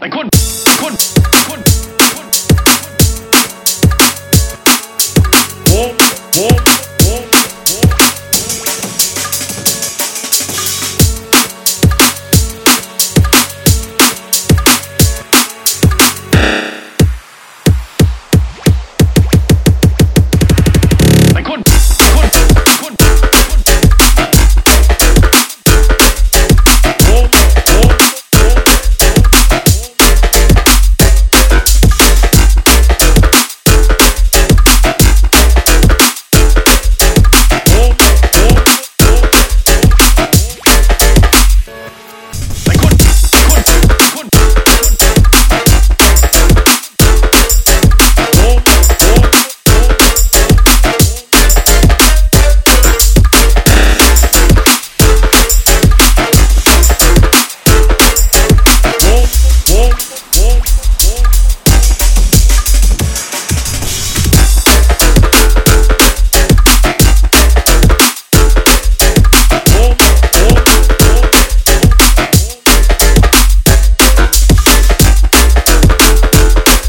They could, could.